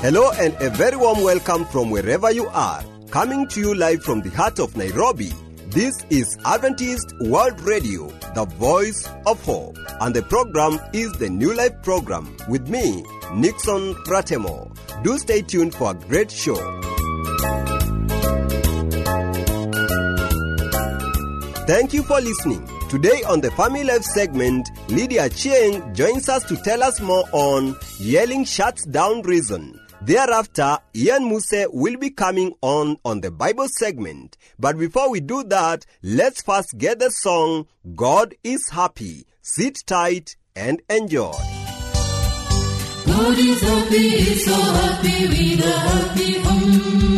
Hello and a very warm welcome from wherever you are. Coming to you live from the heart of Nairobi, this is Adventist World Radio, the voice of hope. And the program is the New Life Program with me, Nixon Ratemo. Do stay tuned for a great show. Thank you for listening. Today on the Family Life segment, Lydia Chieng joins us to tell us more on Yelling Shuts Down Reason. Thereafter, Ian Muse will be coming on on the Bible segment. But before we do that, let's first get the song God is Happy. Sit tight and enjoy. God is happy, so happy happy home.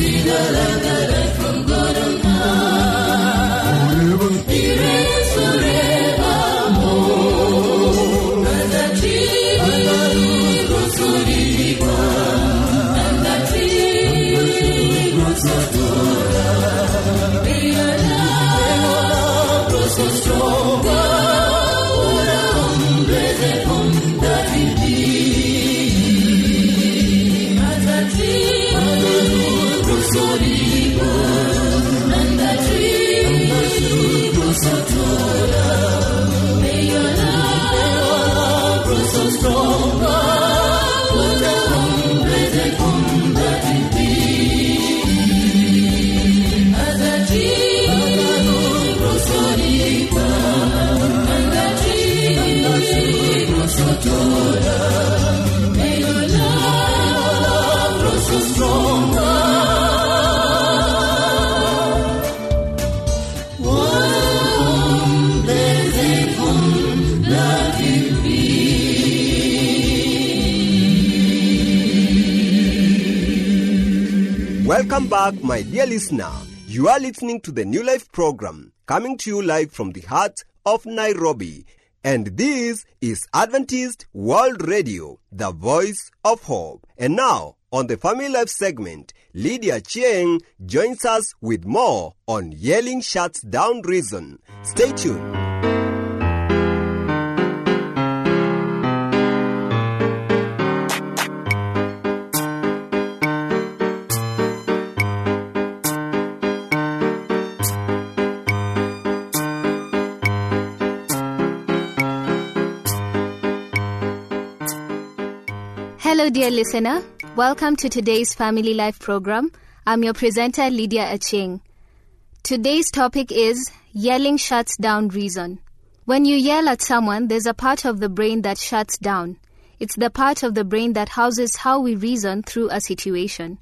signal Welcome back, my dear listener. You are listening to the New Life program, coming to you live from the heart of Nairobi and this is Adventist World Radio, the voice of hope. And now, on the Family Life segment, Lydia Cheng joins us with more on Yelling Shuts Down Reason. Stay tuned. Hello, dear listener. Welcome to today's Family Life program. I'm your presenter, Lydia Achieng. Today's topic is Yelling Shuts Down Reason. When you yell at someone, there's a part of the brain that shuts down. It's the part of the brain that houses how we reason through a situation.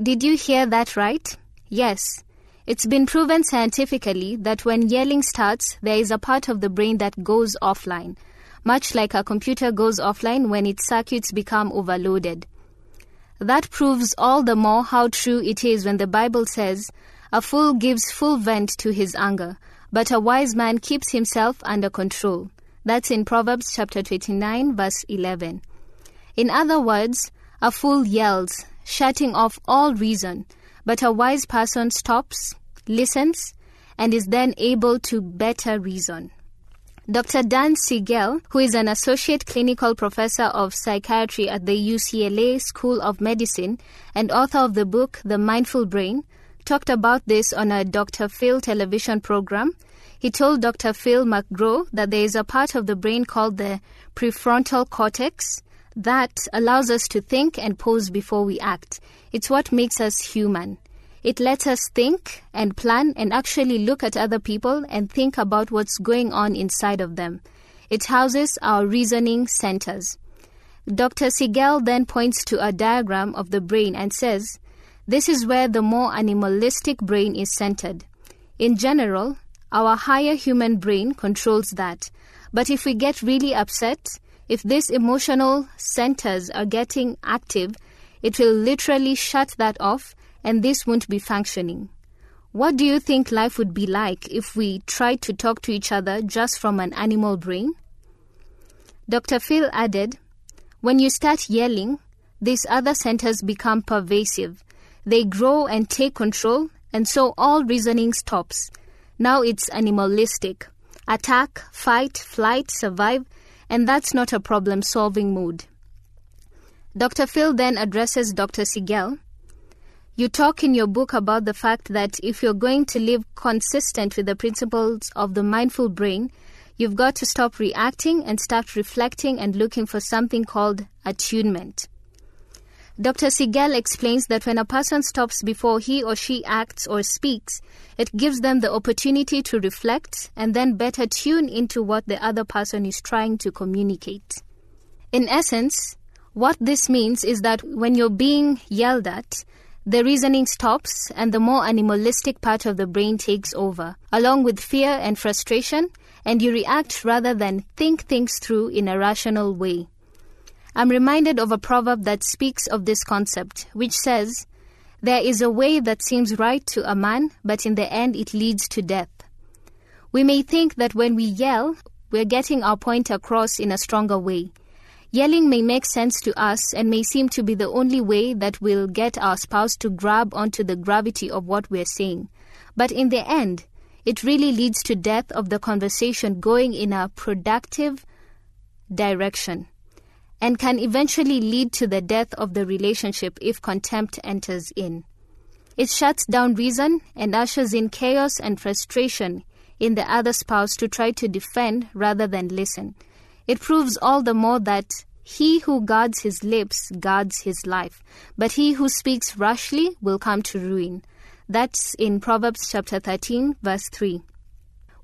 Did you hear that right? Yes. It's been proven scientifically that when yelling starts, there is a part of the brain that goes offline, much like a computer goes offline when its circuits become overloaded. That proves all the more how true it is when the Bible says, A fool gives full vent to his anger, but a wise man keeps himself under control. That's in Proverbs chapter 29, verse 11. In other words, a fool yells, shutting off all reason, but a wise person stops, listens, and is then able to better reason. Dr. Dan Siegel, who is an associate clinical professor of psychiatry at the UCLA School of Medicine and author of the book The Mindful Brain, talked about this on a Dr. Phil television program. He told Dr. Phil McGraw that there is a part of the brain called the prefrontal cortex that allows us to think and pause before we act. It's what makes us human. It lets us think and plan and actually look at other people and think about what's going on inside of them. It houses our reasoning centers. Dr. Siegel then points to a diagram of the brain and says, This is where the more animalistic brain is centered. In general, our higher human brain controls that. But if we get really upset, if these emotional centers are getting active, it will literally shut that off and this won't be functioning. What do you think life would be like if we tried to talk to each other just from an animal brain? Dr. Phil added, When you start yelling, these other centers become pervasive. They grow and take control, and so all reasoning stops. Now it's animalistic attack, fight, flight, survive, and that's not a problem solving mode. Dr. Phil then addresses Dr. Siegel. You talk in your book about the fact that if you're going to live consistent with the principles of the mindful brain, you've got to stop reacting and start reflecting and looking for something called attunement. Dr. Siegel explains that when a person stops before he or she acts or speaks, it gives them the opportunity to reflect and then better tune into what the other person is trying to communicate. In essence, what this means is that when you're being yelled at, the reasoning stops and the more animalistic part of the brain takes over, along with fear and frustration, and you react rather than think things through in a rational way. I'm reminded of a proverb that speaks of this concept, which says, There is a way that seems right to a man, but in the end it leads to death. We may think that when we yell, we're getting our point across in a stronger way. Yelling may make sense to us and may seem to be the only way that will get our spouse to grab onto the gravity of what we're saying. But in the end, it really leads to death of the conversation going in a productive direction and can eventually lead to the death of the relationship if contempt enters in. It shuts down reason and ushers in chaos and frustration in the other spouse to try to defend rather than listen. It proves all the more that he who guards his lips guards his life, but he who speaks rashly will come to ruin. That's in Proverbs chapter 13, verse 3.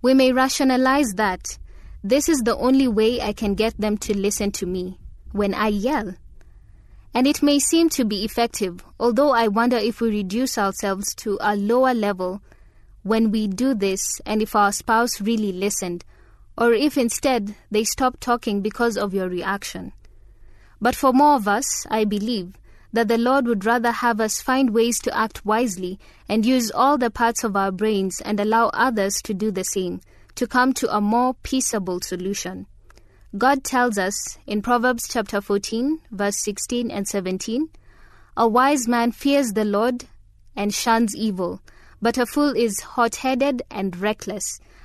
We may rationalize that this is the only way I can get them to listen to me when I yell. And it may seem to be effective, although I wonder if we reduce ourselves to a lower level when we do this and if our spouse really listened, or if instead they stop talking because of your reaction. But for more of us, I believe that the Lord would rather have us find ways to act wisely and use all the parts of our brains and allow others to do the same, to come to a more peaceable solution. God tells us in Proverbs chapter 14, verse 16 and 17, A wise man fears the Lord and shuns evil, but a fool is hot headed and reckless.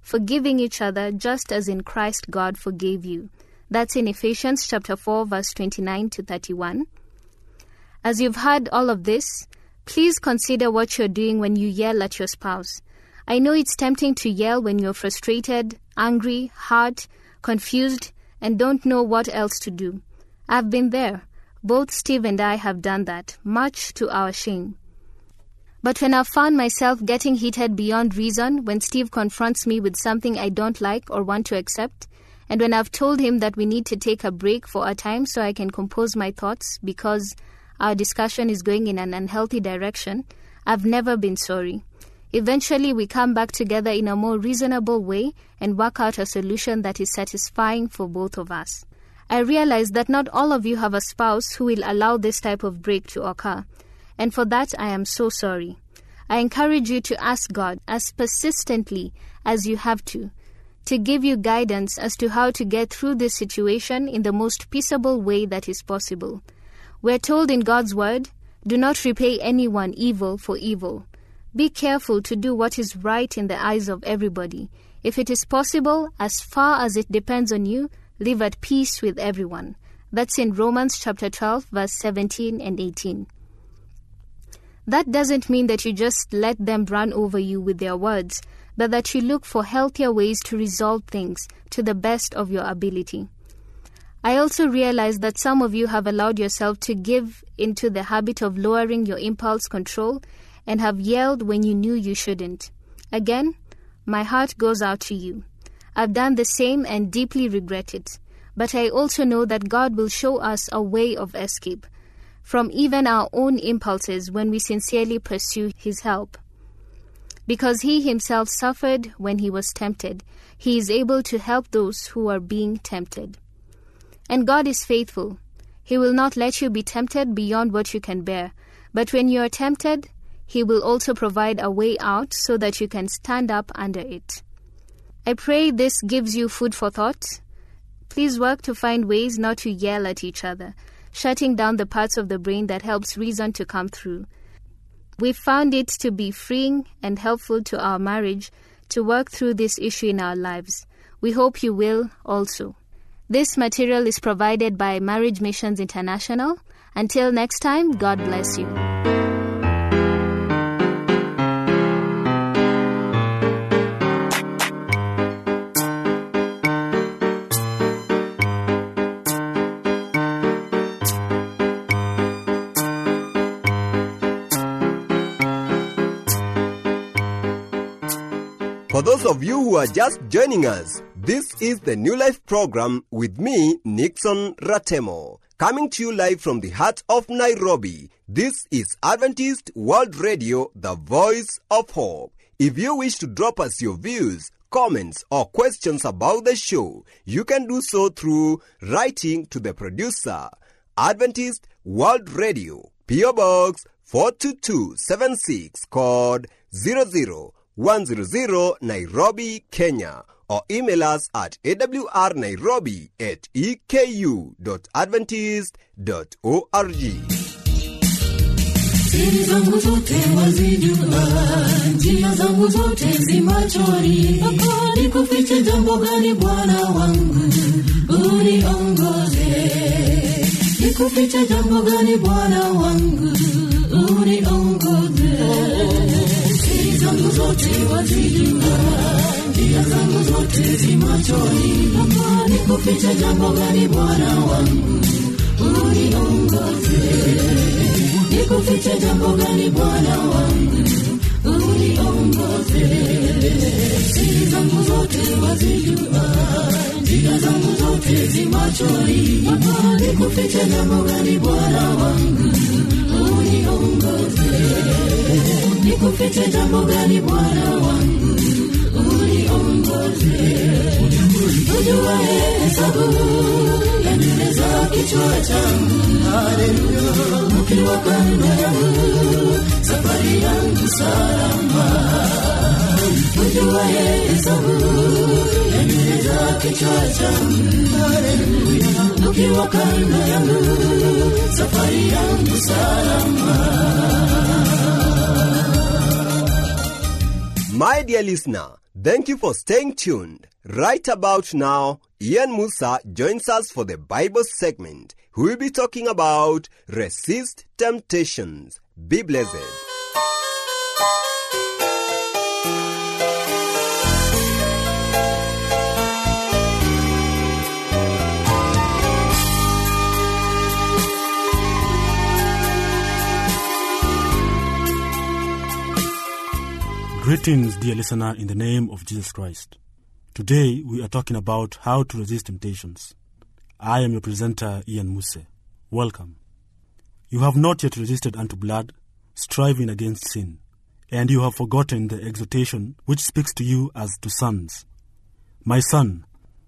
forgiving each other just as in Christ God forgave you. That's in Ephesians chapter 4 verse 29 to 31. As you've heard all of this, please consider what you're doing when you yell at your spouse. I know it's tempting to yell when you're frustrated, angry, hurt, confused, and don't know what else to do. I've been there. Both Steve and I have done that, much to our shame. But when I've found myself getting heated beyond reason when Steve confronts me with something I don't like or want to accept, and when I've told him that we need to take a break for a time so I can compose my thoughts because our discussion is going in an unhealthy direction, I've never been sorry. Eventually, we come back together in a more reasonable way and work out a solution that is satisfying for both of us. I realize that not all of you have a spouse who will allow this type of break to occur, and for that I am so sorry. I encourage you to ask God as persistently as you have to, to give you guidance as to how to get through this situation in the most peaceable way that is possible. We're told in God's Word, do not repay anyone evil for evil. Be careful to do what is right in the eyes of everybody. If it is possible, as far as it depends on you, live at peace with everyone. That's in Romans chapter 12, verse 17 and 18. That doesn't mean that you just let them run over you with their words, but that you look for healthier ways to resolve things to the best of your ability. I also realize that some of you have allowed yourself to give into the habit of lowering your impulse control and have yelled when you knew you shouldn't. Again, my heart goes out to you. I've done the same and deeply regret it. But I also know that God will show us a way of escape from even our own impulses when we sincerely pursue His help. Because He Himself suffered when He was tempted, He is able to help those who are being tempted. And God is faithful. He will not let you be tempted beyond what you can bear. But when you are tempted, He will also provide a way out so that you can stand up under it. I pray this gives you food for thought. Please work to find ways not to yell at each other, shutting down the parts of the brain that helps reason to come through. We found it to be freeing and helpful to our marriage to work through this issue in our lives. We hope you will also. This material is provided by Marriage Missions International. Until next time, God bless you. For those of you who are just joining us, this is the New Life program with me, Nixon Ratemo, coming to you live from the heart of Nairobi. This is Adventist World Radio, the voice of hope. If you wish to drop us your views, comments, or questions about the show, you can do so through writing to the producer, Adventist World Radio, PO Box 42276, code 00 100 Nairobi, Kenya, or email us at awrnairobi at eku.adventist.org. siri zangu zote wazijua njia zangu zote zimachori nikufiche jambo gani bwana wangu? Uniongoze. Nikufiche jambo gani bwana wangu? Uniongoze zote wazijua njia zangu zote zimachoni, ni kuficha jambo gani bwana wangu? Uniongoze nikufiche jambo gani bwana wangu? Uniongoze siri zangu zote wazijua njia zangu zote zimachoni nikufiche jambo gani bwana wangu uniongoze nikufiche jambo gani bwana wangu uniongoze ujua hesabu ya nywele za kichwa changu ukiwa kando yangu safari yangu salama. Ujua hesabu kichwa changu ukiwa kando yangu safari yangu salama My dear listener, thank you for staying tuned. Right about now, Ian Musa joins us for the Bible segment. We'll be talking about resist temptations. Be blessed. Greetings, dear listener, in the name of Jesus Christ. Today we are talking about how to resist temptations. I am your presenter, Ian Muse. Welcome. You have not yet resisted unto blood, striving against sin, and you have forgotten the exhortation which speaks to you as to sons. My son,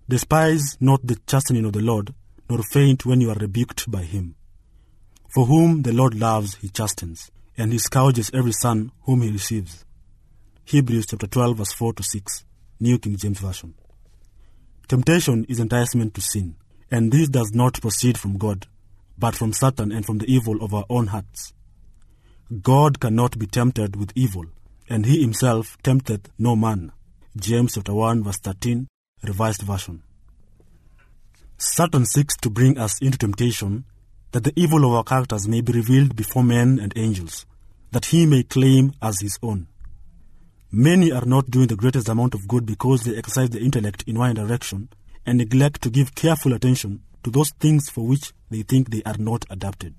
despise not the chastening of the Lord, nor faint when you are rebuked by him. For whom the Lord loves, he chastens, and he scourges every son whom he receives. Hebrews chapter 12, verse 4 to 6, New King James Version. Temptation is enticement to sin, and this does not proceed from God, but from Satan and from the evil of our own hearts. God cannot be tempted with evil, and he himself tempteth no man. James chapter 1, verse 13, Revised Version. Satan seeks to bring us into temptation that the evil of our characters may be revealed before men and angels, that he may claim as his own. Many are not doing the greatest amount of good because they exercise their intellect in one direction and neglect to give careful attention to those things for which they think they are not adapted.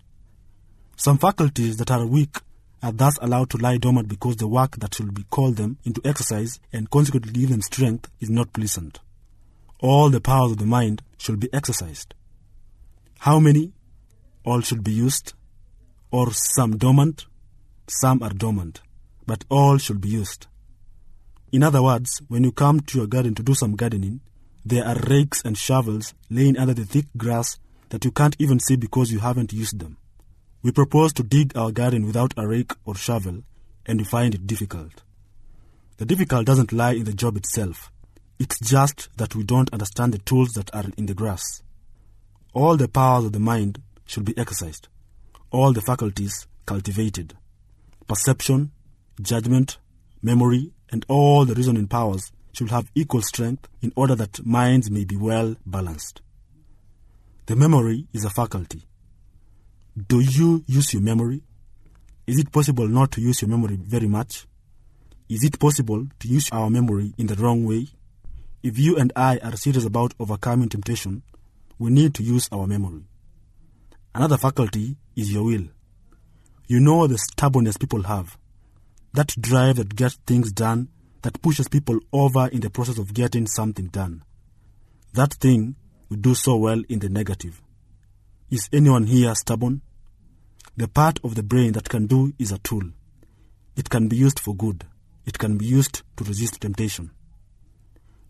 Some faculties that are weak are thus allowed to lie dormant because the work that should be called them into exercise and consequently give them strength is not pleasant. All the powers of the mind should be exercised. How many? All should be used, or some dormant, some are dormant, but all should be used. In other words, when you come to your garden to do some gardening, there are rakes and shovels laying under the thick grass that you can't even see because you haven't used them. We propose to dig our garden without a rake or shovel, and we find it difficult. The difficult doesn't lie in the job itself. It's just that we don't understand the tools that are in the grass. All the powers of the mind should be exercised, all the faculties cultivated. Perception, judgment, memory, and all the reasoning powers should have equal strength in order that minds may be well balanced. The memory is a faculty. Do you use your memory? Is it possible not to use your memory very much? Is it possible to use our memory in the wrong way? If you and I are serious about overcoming temptation, we need to use our memory. Another faculty is your will. You know the stubbornness people have that drive that gets things done, that pushes people over in the process of getting something done. That thing we do so well in the negative. Is anyone here stubborn? The part of the brain that can do is a tool. It can be used for good. It can be used to resist temptation.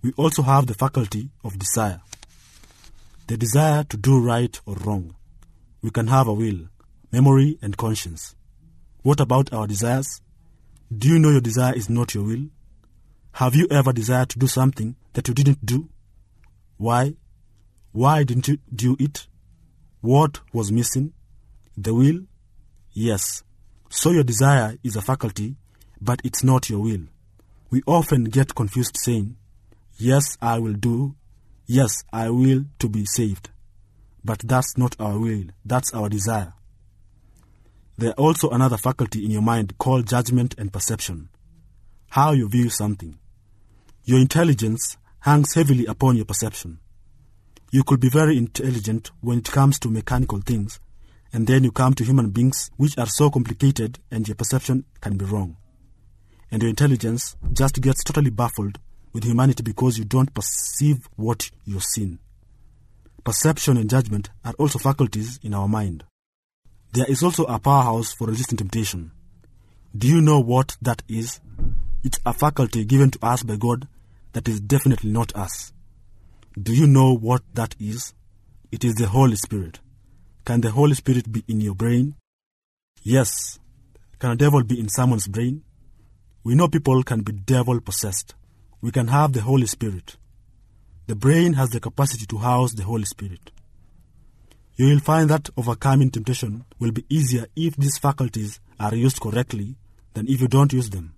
We also have the faculty of desire. The desire to do right or wrong. We can have a will, memory, and conscience. What about our desires? Do you know your desire is not your will? Have you ever desired to do something that you didn't do? Why? Why didn't you do it? What was missing? The will? Yes. So your desire is a faculty, but it's not your will. We often get confused saying, Yes, I will do. Yes, I will to be saved. But that's not our will, that's our desire. There are also another faculty in your mind called judgment and perception. How you view something. Your intelligence hangs heavily upon your perception. You could be very intelligent when it comes to mechanical things, and then you come to human beings which are so complicated and your perception can be wrong. And your intelligence just gets totally baffled with humanity because you don't perceive what you've seen. Perception and judgment are also faculties in our mind. There is also a powerhouse for resisting temptation. Do you know what that is? It's a faculty given to us by God that is definitely not us. Do you know what that is? It is the Holy Spirit. Can the Holy Spirit be in your brain? Yes. Can a devil be in someone's brain? We know people can be devil possessed. We can have the Holy Spirit. The brain has the capacity to house the Holy Spirit. You will find that overcoming temptation will be easier if these faculties are used correctly than if you don't use them.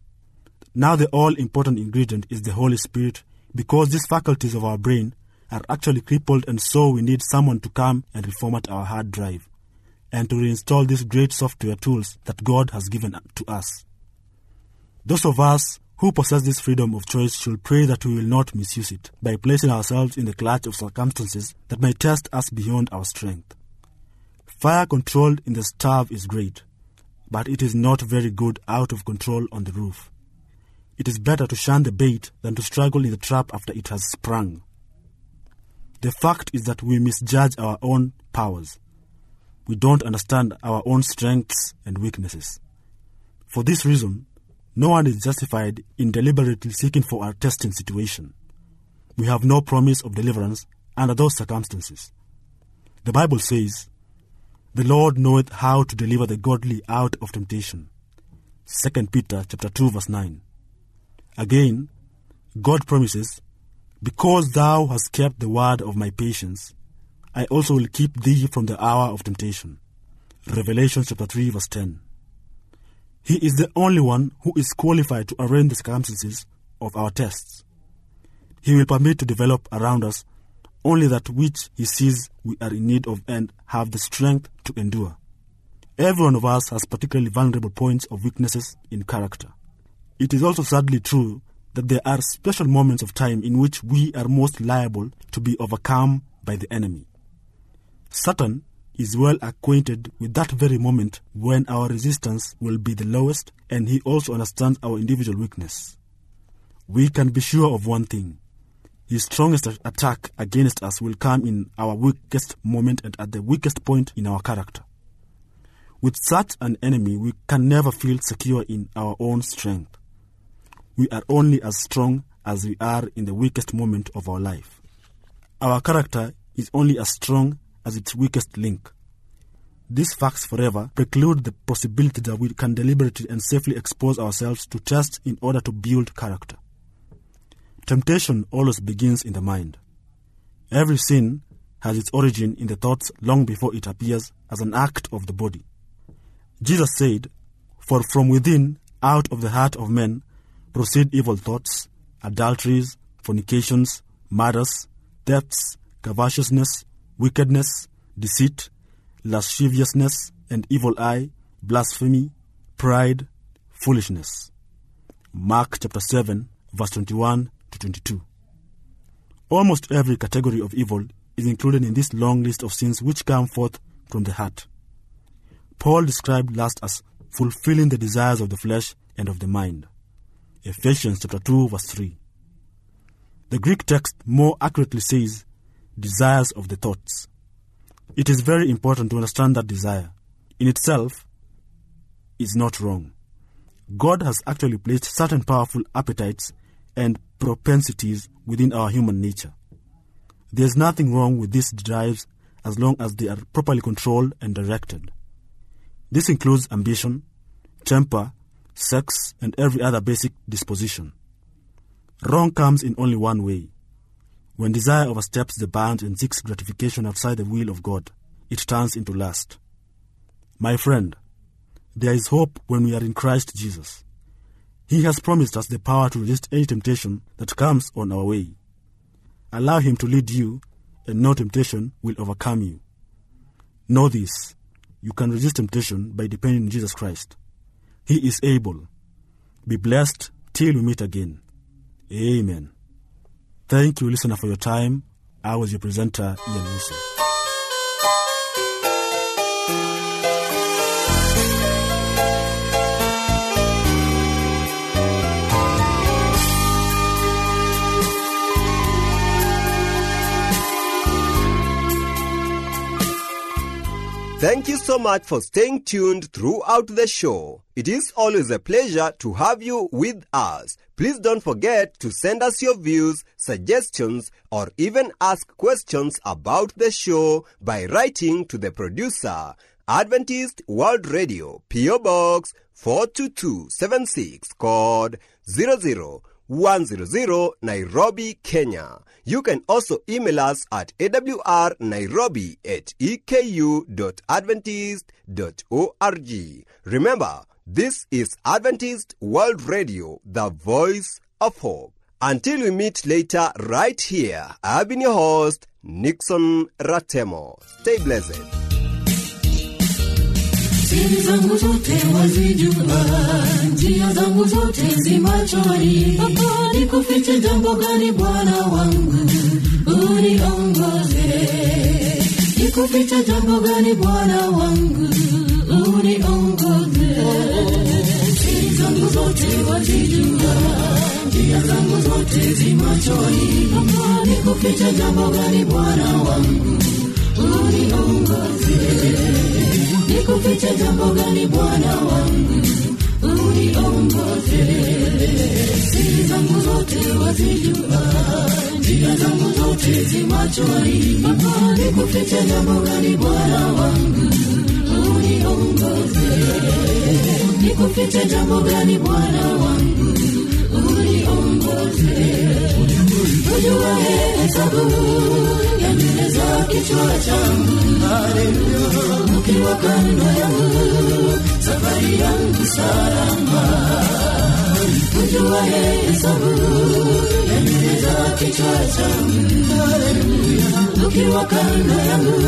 Now, the all important ingredient is the Holy Spirit because these faculties of our brain are actually crippled, and so we need someone to come and reformat our hard drive and to reinstall these great software tools that God has given to us. Those of us who possess this freedom of choice should pray that we will not misuse it by placing ourselves in the clutch of circumstances that may test us beyond our strength. Fire controlled in the stove is great, but it is not very good out of control on the roof. It is better to shun the bait than to struggle in the trap after it has sprung. The fact is that we misjudge our own powers. We don't understand our own strengths and weaknesses. For this reason, no one is justified in deliberately seeking for a testing situation. We have no promise of deliverance under those circumstances. The Bible says, The Lord knoweth how to deliver the godly out of temptation. 2 Peter chapter 2 verse 9. Again, God promises, Because thou hast kept the word of my patience, I also will keep thee from the hour of temptation. Revelation chapter 3 verse 10. He is the only one who is qualified to arrange the circumstances of our tests. He will permit to develop around us only that which he sees we are in need of and have the strength to endure. Every one of us has particularly vulnerable points of weaknesses in character. It is also sadly true that there are special moments of time in which we are most liable to be overcome by the enemy. Satan is well acquainted with that very moment when our resistance will be the lowest, and he also understands our individual weakness. We can be sure of one thing his strongest attack against us will come in our weakest moment and at the weakest point in our character. With such an enemy, we can never feel secure in our own strength. We are only as strong as we are in the weakest moment of our life. Our character is only as strong as its weakest link. These facts forever preclude the possibility that we can deliberately and safely expose ourselves to tests in order to build character. Temptation always begins in the mind. Every sin has its origin in the thoughts long before it appears as an act of the body. Jesus said, For from within, out of the heart of men, proceed evil thoughts, adulteries, fornications, murders, thefts, covetousness, wickedness, deceit, lasciviousness, and evil eye, blasphemy, pride, foolishness. Mark chapter 7, verse 21 to 22. Almost every category of evil is included in this long list of sins which come forth from the heart. Paul described lust as fulfilling the desires of the flesh and of the mind. Ephesians chapter 2 verse 3. The Greek text more accurately says desires of the thoughts. It is very important to understand that desire in itself is not wrong. God has actually placed certain powerful appetites and propensities within our human nature. There is nothing wrong with these drives as long as they are properly controlled and directed. This includes ambition, temper, sex, and every other basic disposition. Wrong comes in only one way. When desire oversteps the bounds and seeks gratification outside the will of God, it turns into lust. My friend, there is hope when we are in Christ Jesus. He has promised us the power to resist any temptation that comes on our way. Allow Him to lead you, and no temptation will overcome you. Know this you can resist temptation by depending on Jesus Christ. He is able. Be blessed till we meet again. Amen. Thank you, listener, for your time. I was your presenter, Ian Wilson. Thank you so much for staying tuned throughout the show. It is always a pleasure to have you with us. Please don't forget to send us your views, suggestions, or even ask questions about the show by writing to the producer, Adventist World Radio, PO Box 42276, code 00100, Nairobi, Kenya. You can also email us at awrnairobi at eku.adventist.org. Remember, this is Adventist World Radio, the voice of hope. Until we meet later, right here, I've been your host, Nixon Ratemo. Stay blessed. Siri zangu zote wazijua, njia zangu zote zimachoni. Papa, nikufiche jambo gani Bwana wangu, uniongoze. Nikufiche jambo gani Bwana wangu, uniongoze. Siri zangu zote wazijua, njia zangu zote zimachoni. Papa, nikufiche jambo gani Bwana wangu, uniongoze nikufiche jambo gani Bwana wangu, uniongoze. Siri zangu zote wazijua, njia zangu zote zimachoni. Baba, nikufiche jambo gani Bwana wangu, uniongoze. nikuficha jambo gani Bwana wangu, uniongoze. Ujua hesabu ya nywele za kichwa changu, haleluya ukiwa kando yangu, safari yangu salama. Ujua hesabu ya nywele za kichwa changu, haleluya ukiwa kando yangu,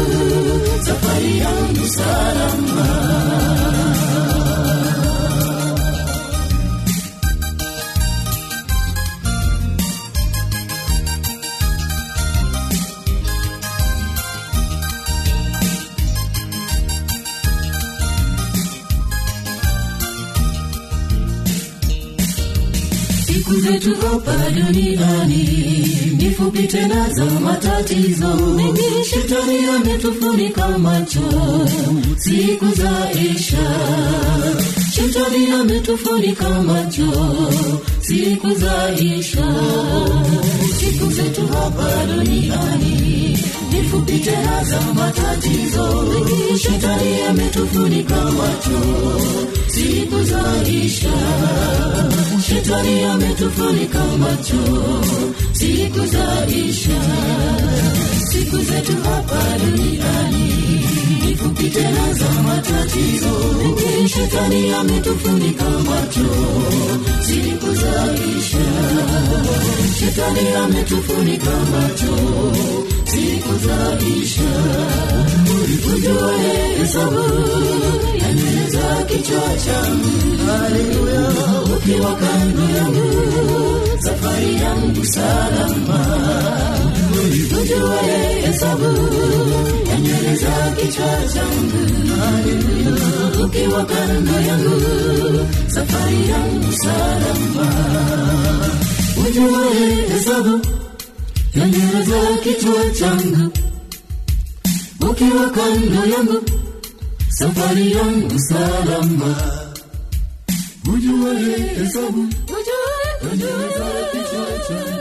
safari yangu salama. Siku zetu hapa duniani. Ni fupi tena za matatizo. Mengi shetani ametufunika macho. Siku za isha. Shetani ametufunika macho. Siku za isha. Siku zetu hapa duniani ni fupi tena za matatizo shetani ametufunika macho. Siku za isha shetani ametufunika macho. Siku za isha siku zetu hapa duniani. Ni fupi tena matatizo shetani ametufunika macho shetani ametufunika macho. Siku za ujue hesabu ya kichwa changu. Ukiwa kando yangu safari yangu salama. Ujue hesabu ya kichwa changu. Ukiwa kando yangu safari yangu salama ujue hesabu ya nywele za kichwa changu. Ukiwa kando yangu safari yangu salama. Ujue hesabu ya ujue za kichwa changu